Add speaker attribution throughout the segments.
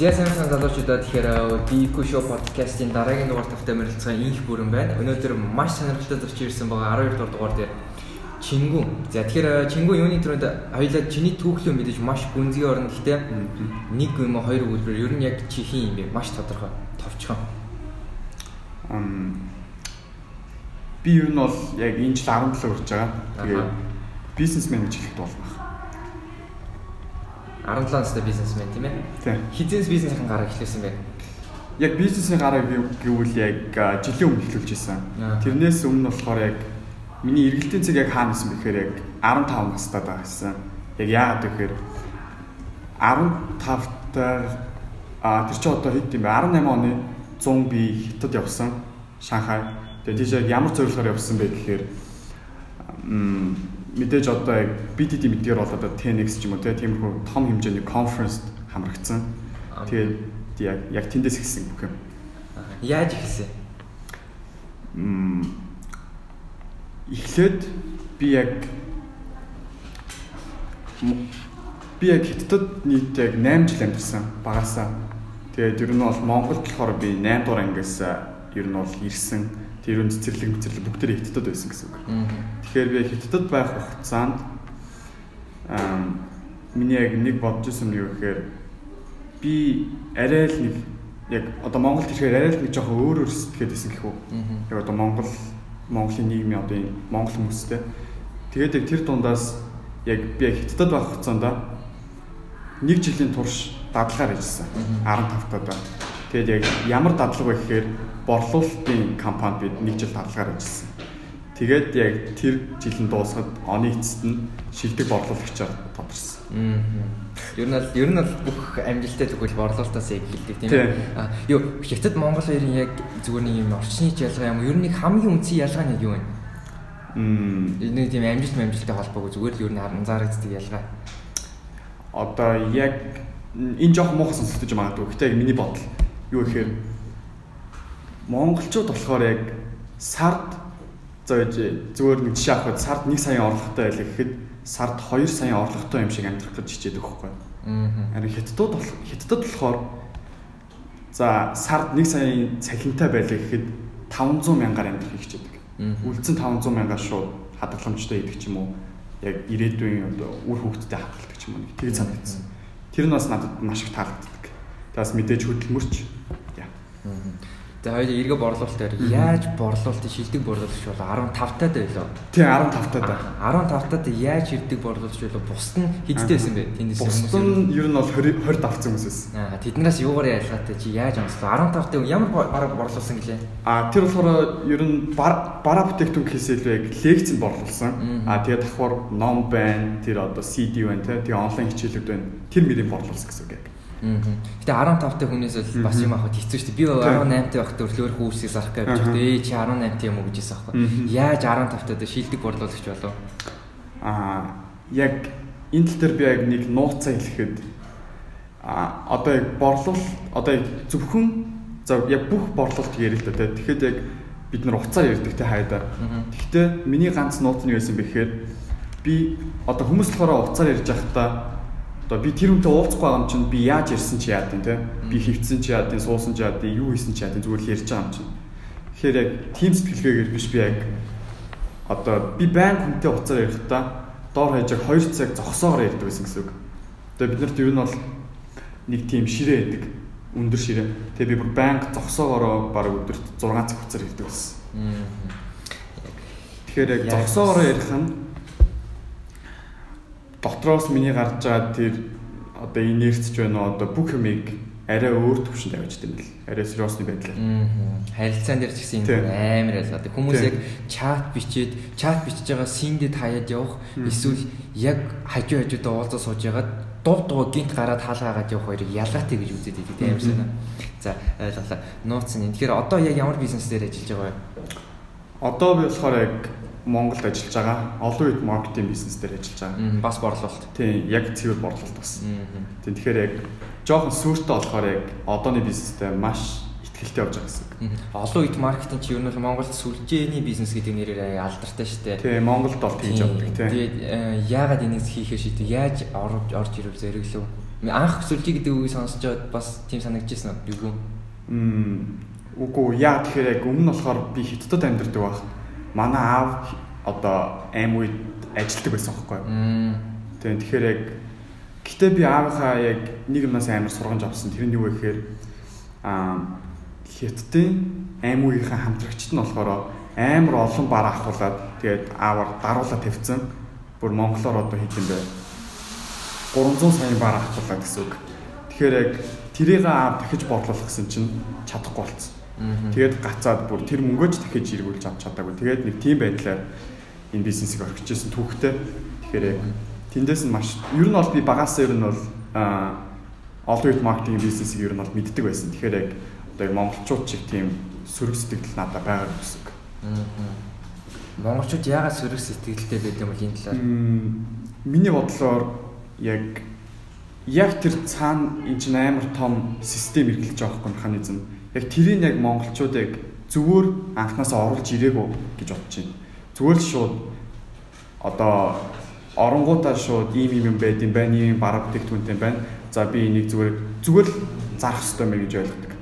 Speaker 1: Зя сайн залуучуудаа тэгэхээр би Eco Show podcast-ийн дараагийн дугаар тавтай мөрөлцгөө инх бүрэн байна. Өнөөдөр маш сонирхолтой зурч ирсэн байгаа 12 дугаар дугаар дээр Чингүн. За тэгэхээр Чингүн юуны төрөнд хоёлаа чиний түүхлөө мэдээж маш гүнзгий орно гэхдээ нэг юм уу хоёр өгүүлбэр ер нь яг чи хин юм бэ? Маш тодорхой, товчхон.
Speaker 2: Ам би ер нь бол яг энэ жил 17 хүрч байгаа. Тэгээд бизнесмен гэж хэлэхэд болно.
Speaker 1: 17 настай бизнесмен тийм ээ. Хизээс бизнесийн гараа эхлүүлсэн бэ?
Speaker 2: Яг бизнесийн гараа гэвэл яг жилийн өмнө эхлүүлж ирсэн. Тэрнээс өмнө болохоор яг миний эргэлтийн цэг яг хаана байсан бэхээр яг 15 настай байсан. Яг яагаад гэхээр 15 таа а тэр чи одоо хэд юм бэ? 18 оны 100 би хятад явсан. Шанхай. Тэгээ тийш ямар зорилгоор явсан бэ гэхээр м мэдээж одоо яг BTT мэдгээр бол одоо 10x ч юм уу тиймэрхүү том хэмжээний конференст хамрагдсан. Тэгээд яг яг тэндээс эхэлсэн бүх юм.
Speaker 1: Яаж эхэлсэн?
Speaker 2: Мм эхлээд би яг би яг хятадд нийт яг 8 жил амьдсан багасаа. Тэгээд ер нь бол Монголд болохоор би 8 дугаар ангиас ер нь бол ирсэн тэр үн цэцэрлэг мэцэрлэг бүгдээ хятадд байсан гэсэн үг. Тэгэхээр би хятадд байх хугацаанд аа миний яг нэг бодож ирсэн нь юу гэхээр би арай л нэг яг одоо Монголд ирэхээр арай л нэг жоохон өөр өөр сэтгэхэд байсан гэх үү. Яг одоо Монгол Монголын нийгмийн одоо энэ Монгол хүмүүстэй. Тэгээд яг тэр дундаас яг би хятадд байх хугацаанд нэг жилийн турш дадлагаар ажилласан. 15 таад. Тэгээд яг ямар дадлага вэ гэхээр борлуулалтын компанид бид нэг жил дадлагаар ажилласан. Тэгээд яг тэр жилийн дуусахад оны эцэст нь шилдэг борлуулагчаар тодорсон.
Speaker 1: Ер нь бол ер нь бол бүх амжилттай тэгвэл борлуулалтаас яг хэлдэг тийм ээ. А юу хятад Монгол хоёрын яг зүгээр нэг юм орчны ялгаа юм. Ер нь хамгийн үндсэн ялгаа нь юу вэ? Мм энэ тийм амжилт амжилттай холбоогүй зүгээр л ер нь анзаарэгддэг ялгаа
Speaker 2: одоо яг энэ жоох муухай сонсогдож магадгүй. Гэхдээ яг миний бодол юу гэхээр монголчууд болохоор яг сард зөөж зүгээр нэг жишээ авахад сард 1 саяын орлоготой байлаа гэхэд сард 2 саяын орлоготой юм шиг амьдрах гэж хичээдэг байхгүй. Аа. Харин хятадууд хятадд болохоор за сард 1 саяын цахинтай байлаа гэхэд 500 мянгаар амьдрахыг хичээдэг. Үлдсэн 500 мянгаар шууд хадгаламжтай идэх ч юм уу яг ирээдүйн үр хөвгттэй хадгалдаг ч юм уу тэг санагдсан. Тэр нь бас надад маш их таалагддаг. Тэгээс мэдээж хөдөлмөрч.
Speaker 1: За хоёул эргэ борлуулалтаар яаж борлуулалтын шилдэг борлуулагч бол 15 таад байлоо.
Speaker 2: Тий 15 таад.
Speaker 1: 15 таад яаж шилдэг борлуулагч болоо бусд нь хэдтэй байсан бэ?
Speaker 2: Тэндээс бусд нь ер нь бол 20 20 давцсан хүмүүс байсан.
Speaker 1: Аа тэднээс юугаар ялгаатай чи яаж онцлоо? 15 таад ямар бараг борлуулсан гэлээ?
Speaker 2: Аа тэр болохоор ер нь бараа бүтээгдэхүүн гэхээсээ илүү яг лекцэнд борлуулсан. Аа тэгээд давхар ном байна, тэр одоо CD байна те, тэгээ онлайн хичээлүүд байна. Тэр мөрийг борлуулсан гэсэн үг яг.
Speaker 1: Гэтэ 15 та хүнээс бол бас юм авахд хэцүү шүү дээ. Би 18 та багт өрлөөр хүүсийг зарах гэж явж байгаа. Ээ чи 18 та юм уу гэж хэлсэн аахгүй. Яаж 15 та шилдэг борлуулагч болов?
Speaker 2: Аа яг энэ тал дээр би яг нэг нууцаа хэлэхэд а одоо яг борлуул одоо яг зөвхөн за яг бүх борлуулалт ярил л да. Тэгэхэд яг бид нар уцаар ярьдаг те хайдаа. Гэхдээ миний ганц нууц нь юу байсан бэ гэхээр би одоо хүмүүс болохоор уцаар ярьж байхдаа Одоо би тэр үнтэй уулзахгүй байгаа юм чинь би яаж ирсэн чи яад юм те. Би хөвцсөн чи яад юм, суусан чи яад юм, юу хийсэн чи яад юм зүгээр л ярьж байгаа юм чинь. Тэгэхээр яг team сэтгэлгээгээр биш би яг одоо би байн хүнтэй уцаар ярихдаа доор хаяж яг 2 цаг зогсоогоор ярьдаг байсан гэсэн үг. Тэгээ бид нарт ер нь бол нэг тийм ширээ байдаг. Өндөр ширээ. Тэгээ би бүр банк зогсоогоор баг өдөрт 6 цаг хугацаар ярьдаг байсан. Тэгэхээр яг зогсоогоор ярих нь дотроос миний гарч байгаа тэр одоо инерцч байна одоо бүх юмыг арай өөр төвшөнд байгаа юм л арай сериосны байдлаар.
Speaker 1: Харилцаан дээр ч гэсэн юм амар ялгаа. Хүмүүс яг чат бичээд чат бичиж байгаа синдэд хаяад явах эсвэл яг хажуу хажуудаа уулзаа сууж ягаад дув дув гинт гараад хаалгаагаад явах хоёрыг ялгаатай гэж үзээд идэв амар санаа. За ойлголоо. Нууц нь. Тэгэхээр одоо яг ямар бизнес дээр ажиллаж байгаа вэ?
Speaker 2: Одоо би болохоор яг Монголд ажиллаж байгаа. Олон үед маркетинг бизнес дээр ажиллаж байгаа.
Speaker 1: Бас борлуулалт.
Speaker 2: Тийм, яг цэвэр борлуулалт бас. Тийм тэгэхээр яг жоохон сүртэй болохоор яг одооны бизнестэй маш сэтгэлтэй явж байгаа гэсэн.
Speaker 1: Олон үед маркетинг чи ер нь Монголд сүлжээний бизнес гэдэг нэрээр алдартай шүү дээ.
Speaker 2: Тийм, Монголд бол тэгж явдаг тийм.
Speaker 1: Тэгээд э, яагаад энийг хийхээр шийдв? Яаж орж орж ирв зэрэглэв? Анх сүлжээ гэдэг үгийг сонсож байгаад бас тийм санагдчихсан уу? Юу?
Speaker 2: Мм үгүй яа тэгэхээр яг өмнө нь болохоор би хятадд амьдардаг байх. Манай аав одоо аим үед ажилтдаг байсан байхгүй юу? Тийм тэгэхээр яг гэтээ би аавынхаа яг нэг юмнаас амар сургамж авсан. Тэр нь юу вэ гэхээр аа хятадын аим үеийнхээ хамтрагчд нь болохоор амар олон бар ахуулаад тэгээд аавар даруулаад тавьсан. Бүр монголоор одоо хийх юм бэ? 300 сая бар авахлаа гэсэн үг. Тэгэхээр яг тэрийг аав дахиж борлуулах гэсэн чинь чадахгүй болсон. Тэгээд гацаад бүр тэр мөнгөөж дахиж эргүүлж авч чадаагүй. Тэгээд нэг тийм байдлаар энэ бизнесийг орхижсэн түүхтэй. Тэгэхээр яг тэндээс нь маш ер нь бол би багасаа ер нь бол олон үед маркетинг бизнесийг ер нь бол мэддэг байсан. Тэгэхээр яг одоо яг монголчууд шиг тийм сөрөг сэтгэл надад байгаа гэсэн үг.
Speaker 1: Монголчууд яагаад сөрөг сэтгэлтэй байдаг юм бол энэ талаар?
Speaker 2: Миний бодлоор яг яг тэр цаана энэ чинь амар том систем эргэлж байгаа байхгүй механизм. Яг тэрийг яг монголчуудыг зүгээр анханасаа оруулж ирээгүй гэж бодож байна. Зүгээр л шууд одоо оронгуудаа шууд ийм юм юм байд юм байна, ийм бараг бүтээгдэхүүнтэй байна. За би энийг зүгээр зүгээр л зарах хэрэгтэй мэй гэж ойлгодог.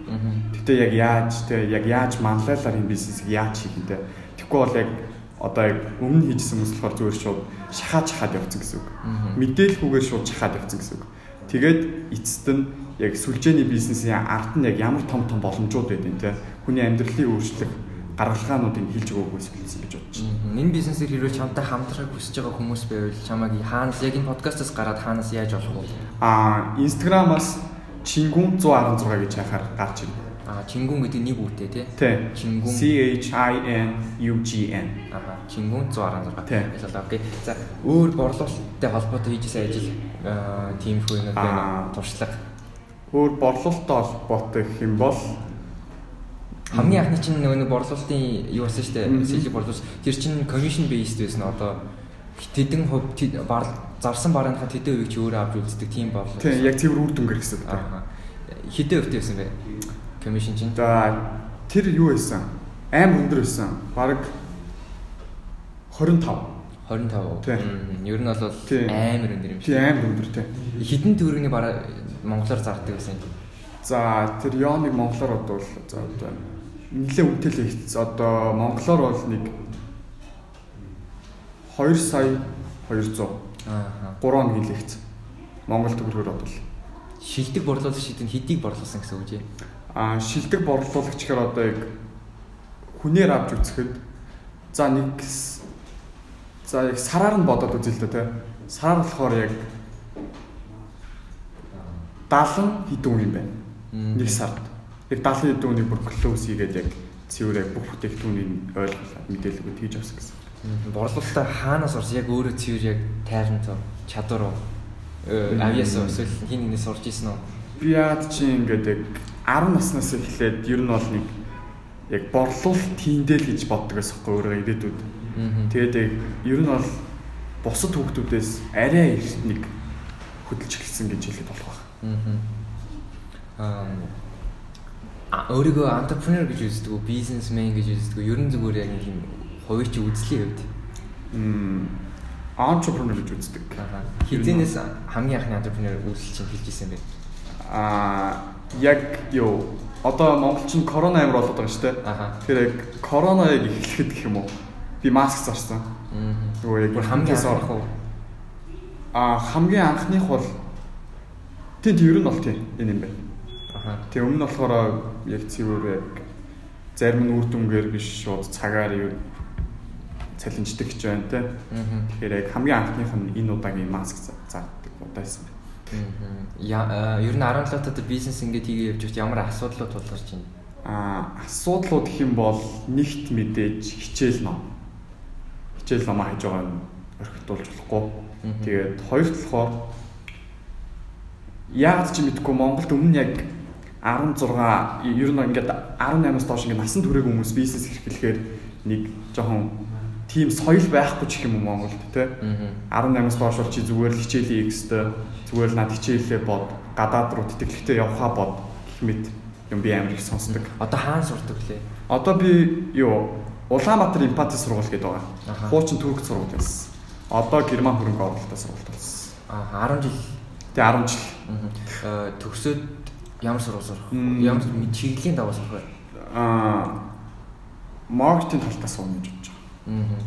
Speaker 2: Гэтэ яг яаж те яг яаж манлайлаар энэ бизнесийг яаж хийх юм те. Тэгэхгүй бол яг одоо яг өмнө хийжсэн хүмүүс болохоор зүгээр шууд шахаад шахаад явцсан гэсэн үг. Мэдээлхүүгээр шууд шахаад явцсан гэсэн үг. Тэгээд эцэст нь яг сүлжээний бизнесийн ард нь яг ямар том том боломжууд байдیں۔ те хүний амьдралын өөрчлөлт гаргалгаануудыг хэлж өгөөгүй хэлсэн гэж бодож
Speaker 1: байна. Энэ бизнесээр хэрвээ чамтай хамтрах хүсэж байгаа хүмүүс байвал чамайг хаанаас яг энэ подкастаас гараад хаанаас яаж олох вэ?
Speaker 2: Аа, Instagram-аас чингүн 116 гэж хахаар гарч ирнэ.
Speaker 1: Аа, чингүн гэдэг нэг үгтэй тий.
Speaker 2: Чингүн C H I N U G N.
Speaker 1: Аа, чингүн 116. Ялалаа. Окей. За, өөр борлуулалттай холбоотой хийжсэн ажил тийм их юм байна. Туршлага.
Speaker 2: Өөр борлуулалттай холбоотой гэх юм бол
Speaker 1: хамгийн анхны чинь нөгөө нэг борлуулалтын юу болсон шүү дээ. Сэлэг борлуулалт. Тэр чинь commission based байсан одоо тэдэн хувь зарсан барааныхаа тэдэн хувийг чи өөрөө авч үздэг тийм борлуулалт.
Speaker 2: Тийм, яг тэр үр дүнгээр гэсэн.
Speaker 1: Аа. Хэдэн хувьтай байсан бэ? Commission чинь.
Speaker 2: За тэр юу байсан? Аим өндөр байсан. Бараг 25.
Speaker 1: 25. Тийм. Ер нь бол амар өндөр юм
Speaker 2: шиг. Тийм амар өндөр тийм.
Speaker 1: Хідэн төгрөгийн бараа монголоор зардаг байсан.
Speaker 2: За тэр ёоныг монголоор бодвол за одоо нэлээ үнэтэй л ихц. Одоо монголоор бол нэг 2 сая 200. Аа. 3 хоногийн л ихц. Монгол төгрөгөөр бодвол.
Speaker 1: Шилдэг борлуулагч хэдэн хэдийг борлуулсан гэсэн үг юм.
Speaker 2: А шилдэг борлуулагч гэхээр одоо яг хүнээр авч үзэхэд за нэг за яг сараар нь бодоод үзье л да тий. Сараар болохоор яг 70 хэдэн үн юм байна. Нэг сард. Яг 70 хэдэн үнийг бүр клоус хийгээд яг цэвэр яг бүх бүтээгдэхүүнийг ойлголоо мэдээлэлгүй хийж авсан гэсэн.
Speaker 1: Борлуулалтаа хаанаас орж яг өөрөө цэвэр яг тайран чадвар уу? Авьяас эсвэл хин нэгнээс орж исэн үү?
Speaker 2: Би яад чи ингээд яг 10 наснаас эхлээд ер нь бол нэг яг борлуулалт тиймдэл гэж боддог байсан хгүй өөрөө ирээдүйд. Тэгээд яг ер нь бол бусад хүүхдүүдээс арай их нэг хөдөлж эхэлсэн гэж хэлээд болох байх.
Speaker 1: Аа өөрийгөө entrepreneur гэж үздэг үү, businessman гэж үздэг үү? Ер нь зүгээр яг юм хувийн чи үзлийн хувьд.
Speaker 2: Мм entrepreneur гэж үздэг.
Speaker 1: Хизэнээс хамгийн анхны entrepreneur үйлс чинь хэлж ирсэн бэ?
Speaker 2: Аа яг юу одоо монголчин корона амир болоод байгаа шүү дээ. Тэгэхээр яг корона яг эхлэхэд гэх юм уу? Би маск зарсан.
Speaker 1: Нөгөө яг хамгийн анх уу?
Speaker 2: Аа хамгийн анхных бол тийм тэр нь бол тийм энэ юм байна. Аха. Тэг өмнө нь болохоор яг цэвэр яг зарим нь үр дүнгээр биш шууд цагаар юу цалинждаг ч байна те. Тэгэхээр яг хамгийн анхных нь энэ удаагийн маск зардаг удаа байсан байна.
Speaker 1: Аа ер нь 17 таад бизнес ингээд хийгээ явж байгаа ямар асуудлууд тулгарч байна?
Speaker 2: Аа асуудлууд гэх юм бол нэгт мэдээж хичээл ном. Хичээл ном хийж байгаа нь орхитуулж болохгүй. Тэгээд хоёрт болохоор яагаад ч мэдгүй Монголд өмнө яг 16 ер нь ингээд 18-аас доош ингээд насан туршиг хүмүүс бизнес эрхлэхээр нэг жоохон тийм соёл байхгүй ч юм уу Монголд те 18-аас доош бол чи зүгээр л хичээлийн X-тэй зүгээр л над хичээлээ бод гадаад руу тэтгэлэгтэй явхаа бод гэх мэт юм би амар их сонсдог.
Speaker 1: Одоо хаана сурдаг лээ?
Speaker 2: Одоо би юу Улаанбаатар Импати сургууль гэдэг байгаа. Хуучин Турк сургууль байсан. Одоо Герман хөрөнгө оруулалттай сургууль болсон.
Speaker 1: Аа 10 жил.
Speaker 2: Тэгээ 10 жил.
Speaker 1: Аа төгсөөд ямар сургууль сурах вэ? Ямар чиглэлийн дагуу сурах вэ?
Speaker 2: Аа маркетинг талтаас сууна гэж бодож байгаа.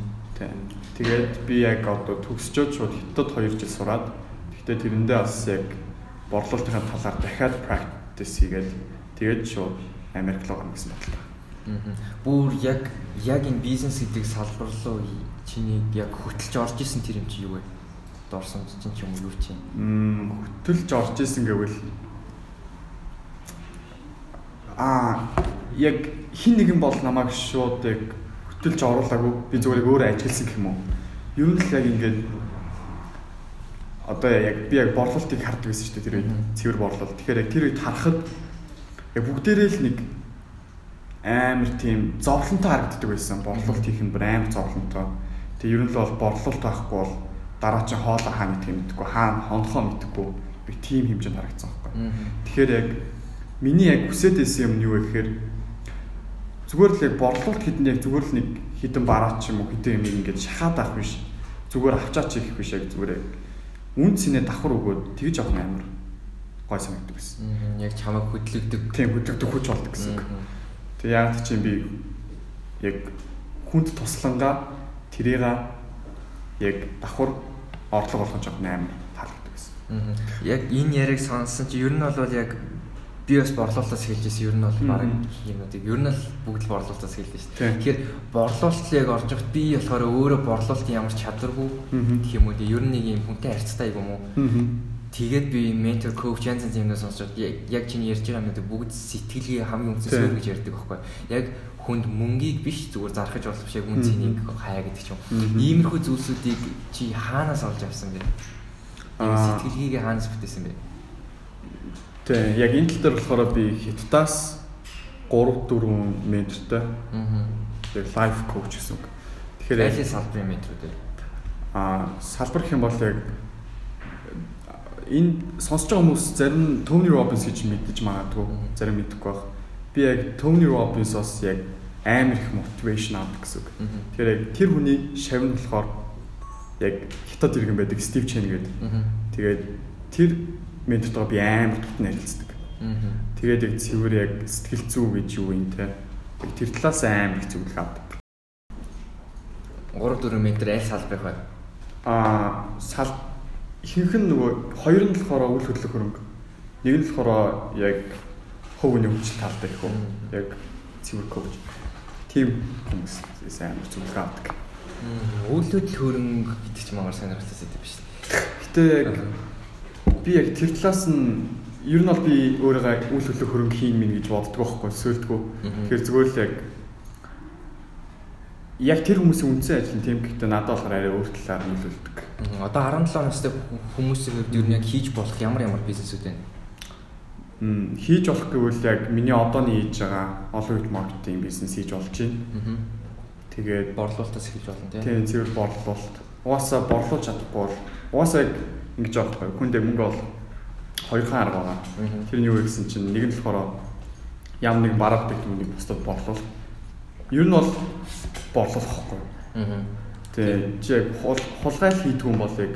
Speaker 1: Аа.
Speaker 2: Тэгээд би яг одоо төгсчөөд шууд хятад 2 жил сураад гэхдээ тэрэндээ бас яг борлуулалтын талаар дахиад practice хийгээд тэгээд шууд Америк руу гарна гэсэн бодлоо.
Speaker 1: Аа. Бүр яг яг энэ бизнес гэдэг салбар руу чиний яг хөтлж орж исэн тэр юм чи юу вэ? Дорсон чинь ч юм уу юу чи?
Speaker 2: Мм хөтөлж орж исэн гэвэл аа яг хин нэгэн бол намайг шууд яг хөтөлж оруулаагүй би зүгээр яг өөрөө ажилласан гэх юм уу. Ер нь л яг ингээд одоо яг би яг борлуулалтыг хардаг гэсэн шүү дээ тэр үед цэвэр борлуулалт. Тэгэхээр яг тэр үед харахад яг бүгдээрээ л нэг амар тийм зовлонтой харагддаг байсан. Борлуулалт хийх нь бүр амар зовлонтой. Тэгээ ер нь л бол борлуулалт байхгүй бол дараа чинь хоолоо хаана гэдгийг мэдэхгүй, хаана хонхоо мэдэхгүй би тийм хэмжээнд харагдсан байхгүй. Тэгэхээр яг миний яг хүсэж байсан юм нь юу вэ гэхээр зүгээр л яг борлуулалт хэдэн яг зүгээр л нэг хідэн бараа ч юм уу хідэн юм ингээд шахаад авах биш. Зүгээр авчаач хийх биш яг зүгээр яг үн цэнэ давхар өгөөд тэгж авах амар гой санагддаг.
Speaker 1: Аа. Яг чамайг хөдлөгдөг.
Speaker 2: Тийм хөдлөгдөх хүч болдог гэсэн. Тэг яг чинь би яг хүнд туслангаа тэрийг яг давхар орлого болгож авах нь амар таалагддаг байсан.
Speaker 1: Аа. Яг энэ яриг сонссон чи ер нь бол яг би бас борлуулалтаас эхэлж байсан ер нь бол баг юмнуудыг ер нь л бүгд л борлуулалтаас эхэлж байсан.
Speaker 2: Тийм.
Speaker 1: Тэгэхээр борлуулалт яг орж явахад би болохоор өөрөө борлуулалтын ямар чадваргүй гэх юм уу тий, ер нь нэг юм хүнтэй харьцтай юм уу?
Speaker 2: Аа.
Speaker 1: Тэгээд би ментор коуч янз янз юмнаас сонсоод яг чиний ярьж байгаа юмнууд бүгд сэтгэлгээ хамгийн үнэтэй суурь гэж ярьдаг байхгүй. Яг хүнд мөнгийг биш зүгээр зархаж болох яг үн цэнийг хаяа гэдэг ч юм. Иймэрхүү зүйлсүүдийг чи хаанаас олж авсан бэ?
Speaker 2: Аа.
Speaker 1: Сэтгэлгээгээ хаанаас бүтээсэн бэ?
Speaker 2: Тэг яг энэ тал дээр болохоор би хятадаас 3 4 ментортой
Speaker 1: Аа.
Speaker 2: яг лайф коуч гэсэн үг. Тэгэхээр
Speaker 1: Айлын салбарын менторүүд ээ.
Speaker 2: а салбар гэх юм бол яг энэ сонсож байгаа хүмүүс зарим Tony Robbins гэж мэддэж магадгүй, зарим мэдэхгүй байх. Би яг Tony Robbins-оос яг амар их мотивашн авдаг гэсэн үг. Тэгэхээр яг тэр хүний шавь нь болохоор яг хятад иргэн байдаг Стив Чен гэдэг. Тэгээд тэр ментортойгоо би амар тутан ярилцдаг. Тэгээд яг цэвэр яг сэтгэл зүй гэж юу юм те. Тэр талаас амар их зөвлөх авдаг.
Speaker 1: 3 4 метр аль салбарх бай.
Speaker 2: Аа сал ихэнх нь нөгөө хоёр нь болохоор үйл хөдлөх хөрөнгө. Нэг нь болохоор яг хөв үний хөгжил талтай үү.
Speaker 1: Мм.
Speaker 2: Яг цэвэр коуч. Тим хүмүүс амар зөвлөх авдаг.
Speaker 1: Үйлдэл хөрөнгө гэдэг чинь мангар сонирхолтой зүйл биш.
Speaker 2: Гэтэ яг би яг тэр талаас нь ер нь бол би өөрийгөө үйл хөдлөх хөрөнгө хийн минь гэж боддог байхгүй.
Speaker 1: Мгм.
Speaker 2: Тэгэхээр зүгээр л яг яг тэр хүмүүсийн үндсэн ажил нь тийм гэхдээ надад болохоор арай өөр талаар нөлөөлдөг.
Speaker 1: Одоо 17 настай хүмүүсийн ер нь яг хийж болох ямар ямар бизнесүүд байна?
Speaker 2: Мм хийж болох гэвэл яг миний одооний хийж байгаа олон үйл маркетинг бизнес хийж болж байна. Тэгээд
Speaker 1: Борлуулалтаас эхэлж болно тийм.
Speaker 2: тийм цэвэр борлуулалт. Угаасаа борлуулж чадахгүй бол угаасаа яг ингэж байгаа байхгүй. Хүндээ мөнгө бол хоёр хаан арга байгаа. Тэр нь юу гэсэн чинь нэг нь болохоор ямар нэг бараг юм нэг бусдад борлуул. Ер нь бол борлуулах байхгүй.
Speaker 1: Аа.
Speaker 2: Тэгээ чи яг хул- хулгай хийдэг юм бол яг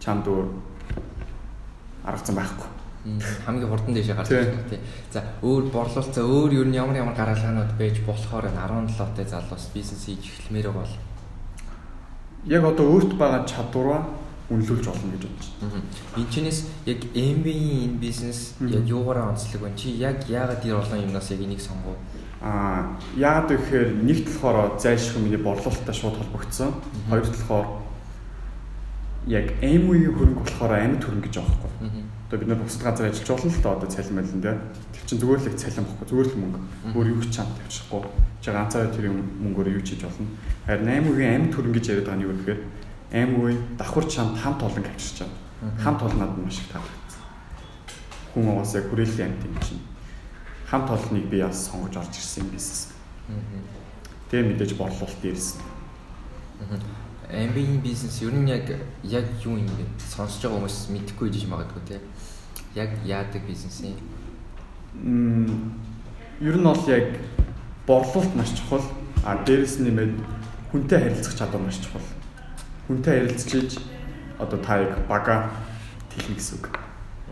Speaker 2: чамд өөр арга зам байхгүй.
Speaker 1: Хамгийн хурдан дэшээ гарч ирсэн тийм. За өөр борлуулалт за өөр ер нь ямар ямар гаргалгаанууд байж болохоор энэ 17 тай залуус бизнес хийж эхлэмээр бол.
Speaker 2: Яг одоо өөрт байгаа чадвараа үнэлүүлж болно гэж бодож байна.
Speaker 1: Аа. Энэ чинээс яг MBA-ийн энэ бизнес яг юугаараа онцлог вэ? Чи яг яагаад тэр олон юмнаас яг энийг сонгов?
Speaker 2: Аа яагаад гэхээр нэгт болохоор зайлшгүй миний борлуулалттай шууд холбогдсон. Хоёрт болохоор яг MU-ийн хөрөнгө болохоор амьд хөрөнгө гэж байгаа байхгүй. Одоо бид нар бусад газар ажиллаж болно л доо одоо цалин байлан дээр. Тэр чинь зүгээр л их цалин бохгүй зүгээр л мөнгө. Өөр юу ч чам тавьчихгүй. Чи ганцаараа тэр мөнгөөр юу ч хийж болно. Харин 8-ийн амьд хөрөнгө гэж яриад байгаа нь юу гэхээр 8-ийн давхар чамд хамт олон авчирч.
Speaker 1: Мгм.
Speaker 2: Хамт олнод нь маш их таалагдсан. Хүн угаас яг хүрээлэн амт юм чинь. Хамт олныг би бас сонгож орж ирсэн бизнес. Тэгээ мэдээж борлуулалт ирсэн.
Speaker 1: MBA-ийн бизнес ер нь яг яг юу юм бэ? Сонсож байгаа хүмүүс мэдэхгүй гэж магадгүй тийм. Яг яадаг бизнес юм?
Speaker 2: Мм ер нь бол яг борлуулалт маш чухал. А дээрэс нь нэмээд хүнтэй харилцах чадвар маш чухал. Хүнтэй харилцаж одоо та яг бага тэлнэ гэсэн үг.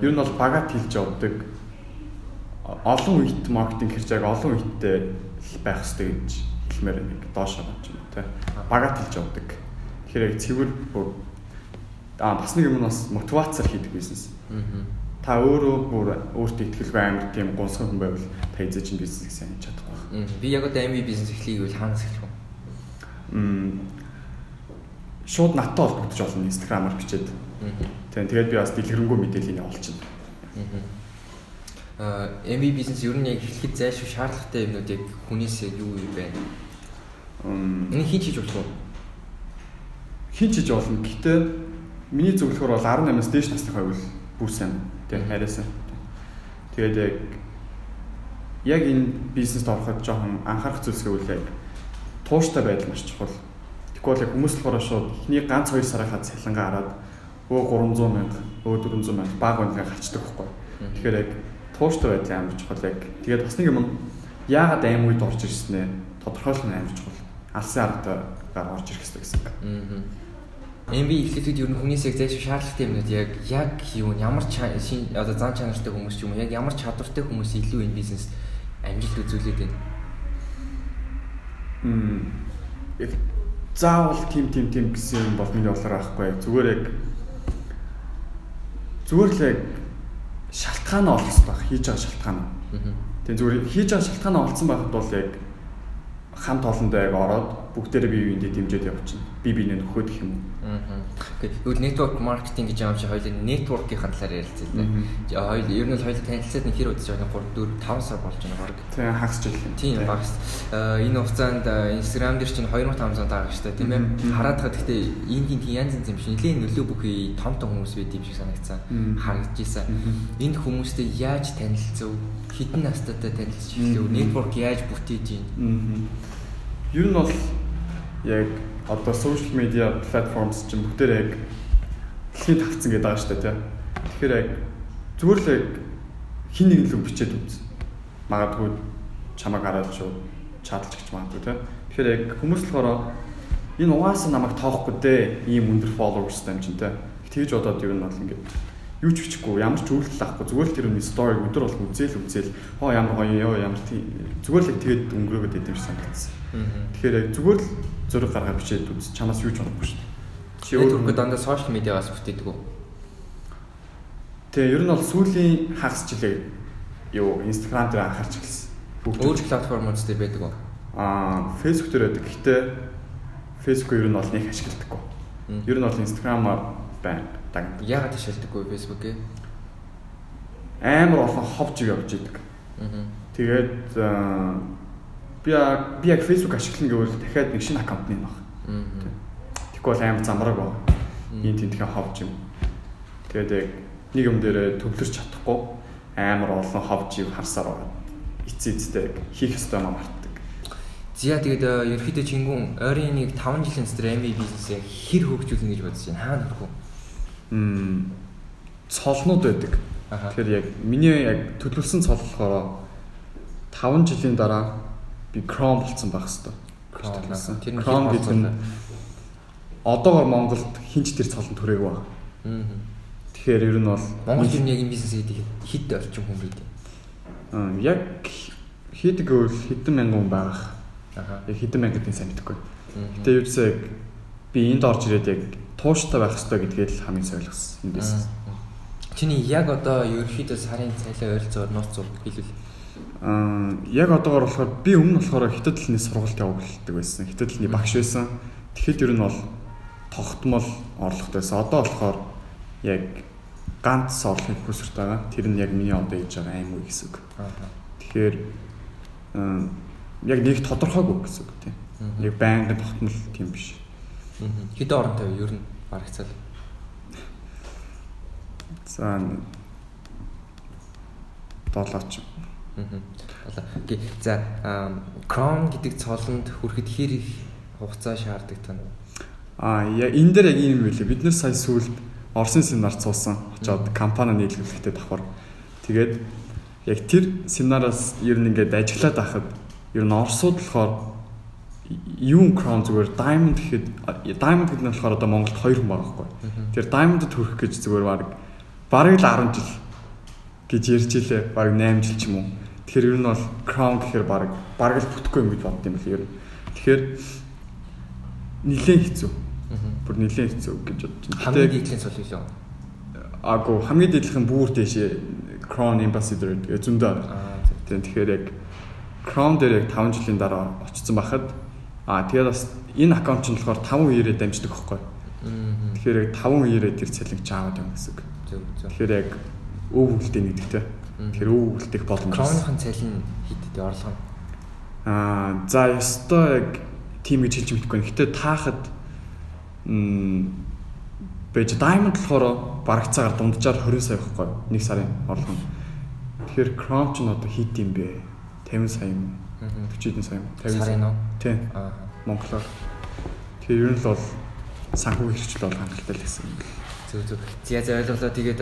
Speaker 2: Ер нь бол бага тэлж явдаг. Олон үед маркетинг хэрэг яг олон үедтэй байх хэрэгтэй гэж хэлмээр нэг доош авч юм те. Бага тэлж явдаг. Тэгэхээр яг цэвэр аа бас нэг юм бас мотивацаар хийдэг бизнес. Аа та өөрөө бүр өөртөө ихтгэлгүй амар тийм гонсгон хүн байвал та эзэж чинь бизнес сайн хийж чадах байх.
Speaker 1: Би яг одоо MV бизнес эхлэе гэвэл хаанаас эхлэх вэ?
Speaker 2: Мм шууд наттай холбогдож болно инстаграмаар бичээд. Тийм тэгээд би бас дэлгэрэнгүй мэдээллийг явуулчихна.
Speaker 1: Аа MV бизнес ер нь яг эхлэхэд зайлшгүй шаардлагатай юмнууд яг хүнээс юу юу байна? Энэ хийж хийж болох уу?
Speaker 2: Хийж хийж болно. Гэхдээ миний зөвлөхөр бол 18-аас дээш насны хувьд бүр сайн Тэг харьяасан. Тэгээд яг яг энэ бизнест ороход жоохон анхаарах зүйлс гэвэл яг тууштай байдал маш чухал. Тэгвэл яг хүмүүс болохоор шууд эхний ганц 2 сарынхаа цалингаа хараад өө 300 мянга, өө 400 мянга баг үнэгээ харчдаг байхгүй. Тэгэхээр яг тууштай байдал амар чухал яг. Тэгээд бас нэг юм яагаад аим үед орж ирсэн нэ тодорхойлох нь амар чухал. Алсын аргатай орж ирэх хэрэгтэй гэсэн. Аа.
Speaker 1: MB эхлэлүүд ер нь хүнээс яг зайлшгүй шаардлагатай юмнууд яг яг юу ямар шин одоо зан чанартай хүмүүс ч юм уу яг ямар чадвартай хүмүүс илүү энэ бизнес амжилт үзүүлээд байна.
Speaker 2: Мм заавал тим тим тим гэсэн юм бол миний болохоор байхгүй зүгээр яг зүгээр л яг шалтгаан олцсон баг хийж байгаа шалтгаан. Тэгээ зүгээр хийж байгаа шалтгаан олцсон байхад бол яг хамт олондоо яг ороод бүгдээрээ бие биендээ дэмжиж явчихна. Би биенээ нөхөд гэх юм уу.
Speaker 1: Аа. Тэгвэл network marketing гэж юм чи хоёул network-ийн талаар ярилцъя л дээ. Хоёул ер нь бол хоёул танилцаад нэг хэр удаж байгаа 3 4 5 сар болж байна баг.
Speaker 2: Тийм хагас жил.
Speaker 1: Тийм багс. Энэ хугацаанд Instagram дээр чинь 2500 даа гэж та тийм ээ. Хараад хаа гэхдээ энд тийм янз янз юм биш. Нилээн нөлөө бүхий том том хүмүүс байд юм шиг санагдсан. Харагдаж ийсэн. Энд хүмүүстэй яаж танилцав? Хэдэн настайтай танилцж эхлэв? Network яаж бүтээж
Speaker 2: юм? Ер нь бол яг одоо social media platforms чинь бүгдээр яг дэлхийд тавцсан гэдэг байгаа шүү дээ тийм. Тэгэхээр яг зүгээр л яг хин нэг л бичээд үз. Магадгүй чамаг хараад шууд чадалж гэж магадгүй тийм. Тэгэхээр яг хүмүүс болохоор энэ угаасаа намайг тоохгүй дээ. Ийм өндөр followersтай юм чинь тийм. Тэгж бодоод ер нь бол ингээд юу ч бичихгүй ямар ч үйлдэл авахгүй зүгээр л тэр үний story өдөр бол үзээл үзээл хоо ямар гоё ёо ямар зүгээр л тэгээд өнгөрөөгд идэв шиг санагдсан. Тэгэхээр яг зүгээр л зураг гаргаад бичээд үз чамаас юу ч болохгүй шүү дээ.
Speaker 1: Чи өөрөө дандаа сошиал медиагаас бүтээдэг үү?
Speaker 2: Тэгээ ер нь бол сүүлийн хагас жилээ юу Instagram дээр анхаарч эхэлсэн.
Speaker 1: Өөр платформуд дээр байдаг уу?
Speaker 2: Аа, Facebook дээр байдаг. Гэхдээ Facebook ер нь бол нэг ашигладаггүй. Ер нь бол Instagram-аар байна.
Speaker 1: Яагаад ташаалдаггүй Facebook-ээ?
Speaker 2: Амар олон ховж явж идэг. Аа. Тэгээд би би яг Facebook ашиглана гэвэл дахиад нэг шинэ аккаунт нэмэх баг. Аа. Тэгэхгүй бол амар замраг баг. Ийм тентхэн ховж юм. Тэгээд яг нэг юм дээр төвлөрч чадахгүй амар олон ховжийг харсаар байгаа. Эцээ эцтэй хийх ёстой юм мартдаг.
Speaker 1: Зя тэгээд ерөөхдөө чингүн ойрын нэг 5 жилийн дотор MB бизнесээ хэр хөгжүүлнэ гэж бодож байна. Хаана хүрэх вэ?
Speaker 2: Цолнууд байдаг. Тэгэхээр яг миний яг төлөвлөсөн цол болохоор 5 жилийн дараа би Chrome болсон байх хэвээр. Тэр Chrome гэдэг нь одоогор Монголд хинч тэр цолон төрөөг баг. Тэгэхээр ер нь бол
Speaker 1: Монгол нь яг бизнес гэдэг хэд орчим хүн байдаг.
Speaker 2: Аа яг хийдэг гэвэл хэдэн мянган хүн байх. Аа яг хэдэн мянган сайн мэдэхгүй. Гэтэ юу ч яг би энд орж ирээд яг тууштай байх хэрэгтэй гэдгээ л хамгийн юм дэс.
Speaker 1: Чиний яг одоо ерөөхдөө сарын цайлаа ойролцоогоор нууц хэлвэл
Speaker 2: аа яг одоогор болохоор би өмнө болохоор хятад хэлний сургалт явуулдаг байсан. Хятад хэлний багш байсан. Тэгэхэд ер нь бол тогтмол орлоготой байсан. Одоо болохоор яг ганц орлогын хүсэрт байгаа. Тэр нь яг миний одоо хийж байгаа аим уу гэсэн үг. Тэгэхээр яг нэг тодорхойгүй гэсэн үг тийм. Яг байнгын тогтмол тийм биш.
Speaker 1: Хэдэн оронтой вэ? Ер нь барагцал.
Speaker 2: За 7 ч.
Speaker 1: Аа. За Chrome гэдэг цолонд хүрэхэд хэр их хугацаа шаарддаг тань?
Speaker 2: Аа энэ дээр яг юм байлээ. Бид нэр сая сүүлд Орсын семинарт суусан. Очоод компани нийлүүлэхдээ давхар. Тэгээд яг тэр семинараас ер нь ингээд ажиллаад байхад ер нь Оросууд болохоор юу crown зүгээр diamond гэхэд diamond гэдэг нь болохоор одоо Монголд хоёр хүн байгаа байхгүй. Тэр diamond-д хүрэх гэж зүгээр баг бараг л 10 жил гэж ярьж илээ. Бараг 8 жил ч юм уу. Тэгэхээр ер нь бол crown гэхээр бараг бараг л бүтэхгүй юм гэж бодд юм бэл ер нь. Тэгэхээр нилээн хэцүү. Бүр нилээн хэцүү гэж бодож
Speaker 1: байна. Хамгийн дийдлийн цол юу?
Speaker 2: Агуу хамгийн дийдлийн бүр дэшээ Crown Ambassador тэгээ зөндөө. Тийм тэгэхээр яг Crown дээр яг 5 жилийн дараа очсон байхад аа тэгээд бас энэ аккаунт нь болохоор 5 үеэрээ дамждаг байхгүй. Тэгэхээр яг 5 үеэрээ тэр цалинг чаагаад юм гэсэн. Тэгэхээр яг өв хөлтэй нэгдэгтэй. Тэгэхээр өв хөлтөх боломж.
Speaker 1: Crown-ын цалин хэд орлого нь?
Speaker 2: Аа за ёстой яг тим гэж хэлж мэдэхгүй. Гэтэ таахад м байж diamond болохоор бараг цагаар дунджаар 20 сая байхгүй нэг сарын орлого нь. Тэгэхээр Chrome ч нь одоо хит юм бэ? 50 сая юм. 40 сая юм.
Speaker 1: 50 сая уу?
Speaker 2: Тийм. Аа. Монголоор. Тэгэхээр ер нь л бол санхүү хэрэгжил бол хангалттай л гэсэн юм.
Speaker 1: Зөв зөв. За за ойлголоо. Тэгээд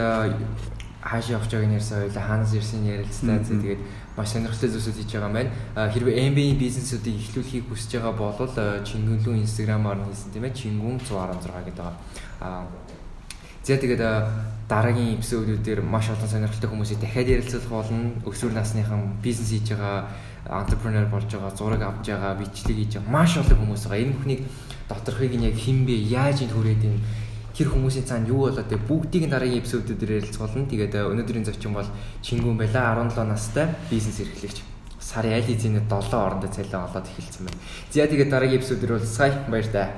Speaker 1: хаашаа явж байгааг нэрсэн ойлаа хаанаас ирсэн ярилцлаа. Тэгээд маш сонирхолтой зүйлсүүд хийж байгаа юм байна. Хэрвээ MBA бизнесүүдийг эхлүүлэхийг хүсэж байгаа бол Чингүнлүү Instagram-аар нь хийсэн тийм ээ. Чингүн 116 гэдэг байгаа. Аа За тэгээд дараагийн эпизодуудаар маш олон сонирхолтой хүмүүсийг дахиад ярилцах болно. Өсвөр насныхан бизнес хийж байгаа, entrepreneur болж байгаа, зураг авч байгаа, бичлэг хийж байгаа маш олон хүмүүс байгаа. Энэ бүхнийг доторхыг нь яг хэн бэ, яаж энд хүрээд энэ тэр хүмүүсийн цаана юу болоод тэг бүгдийг дараагийн эпизодуудаар ярилцах болно. Тэгээд өнөөдрийн зочин бол Чингүн байла 17 настай бизнес эрхлэгч. Сарын аль эзэний 7 орондоо цалин олоод эхэлсэн байна. За тэгээд дараагийн эпизодээр уулзъя. Баяр таа.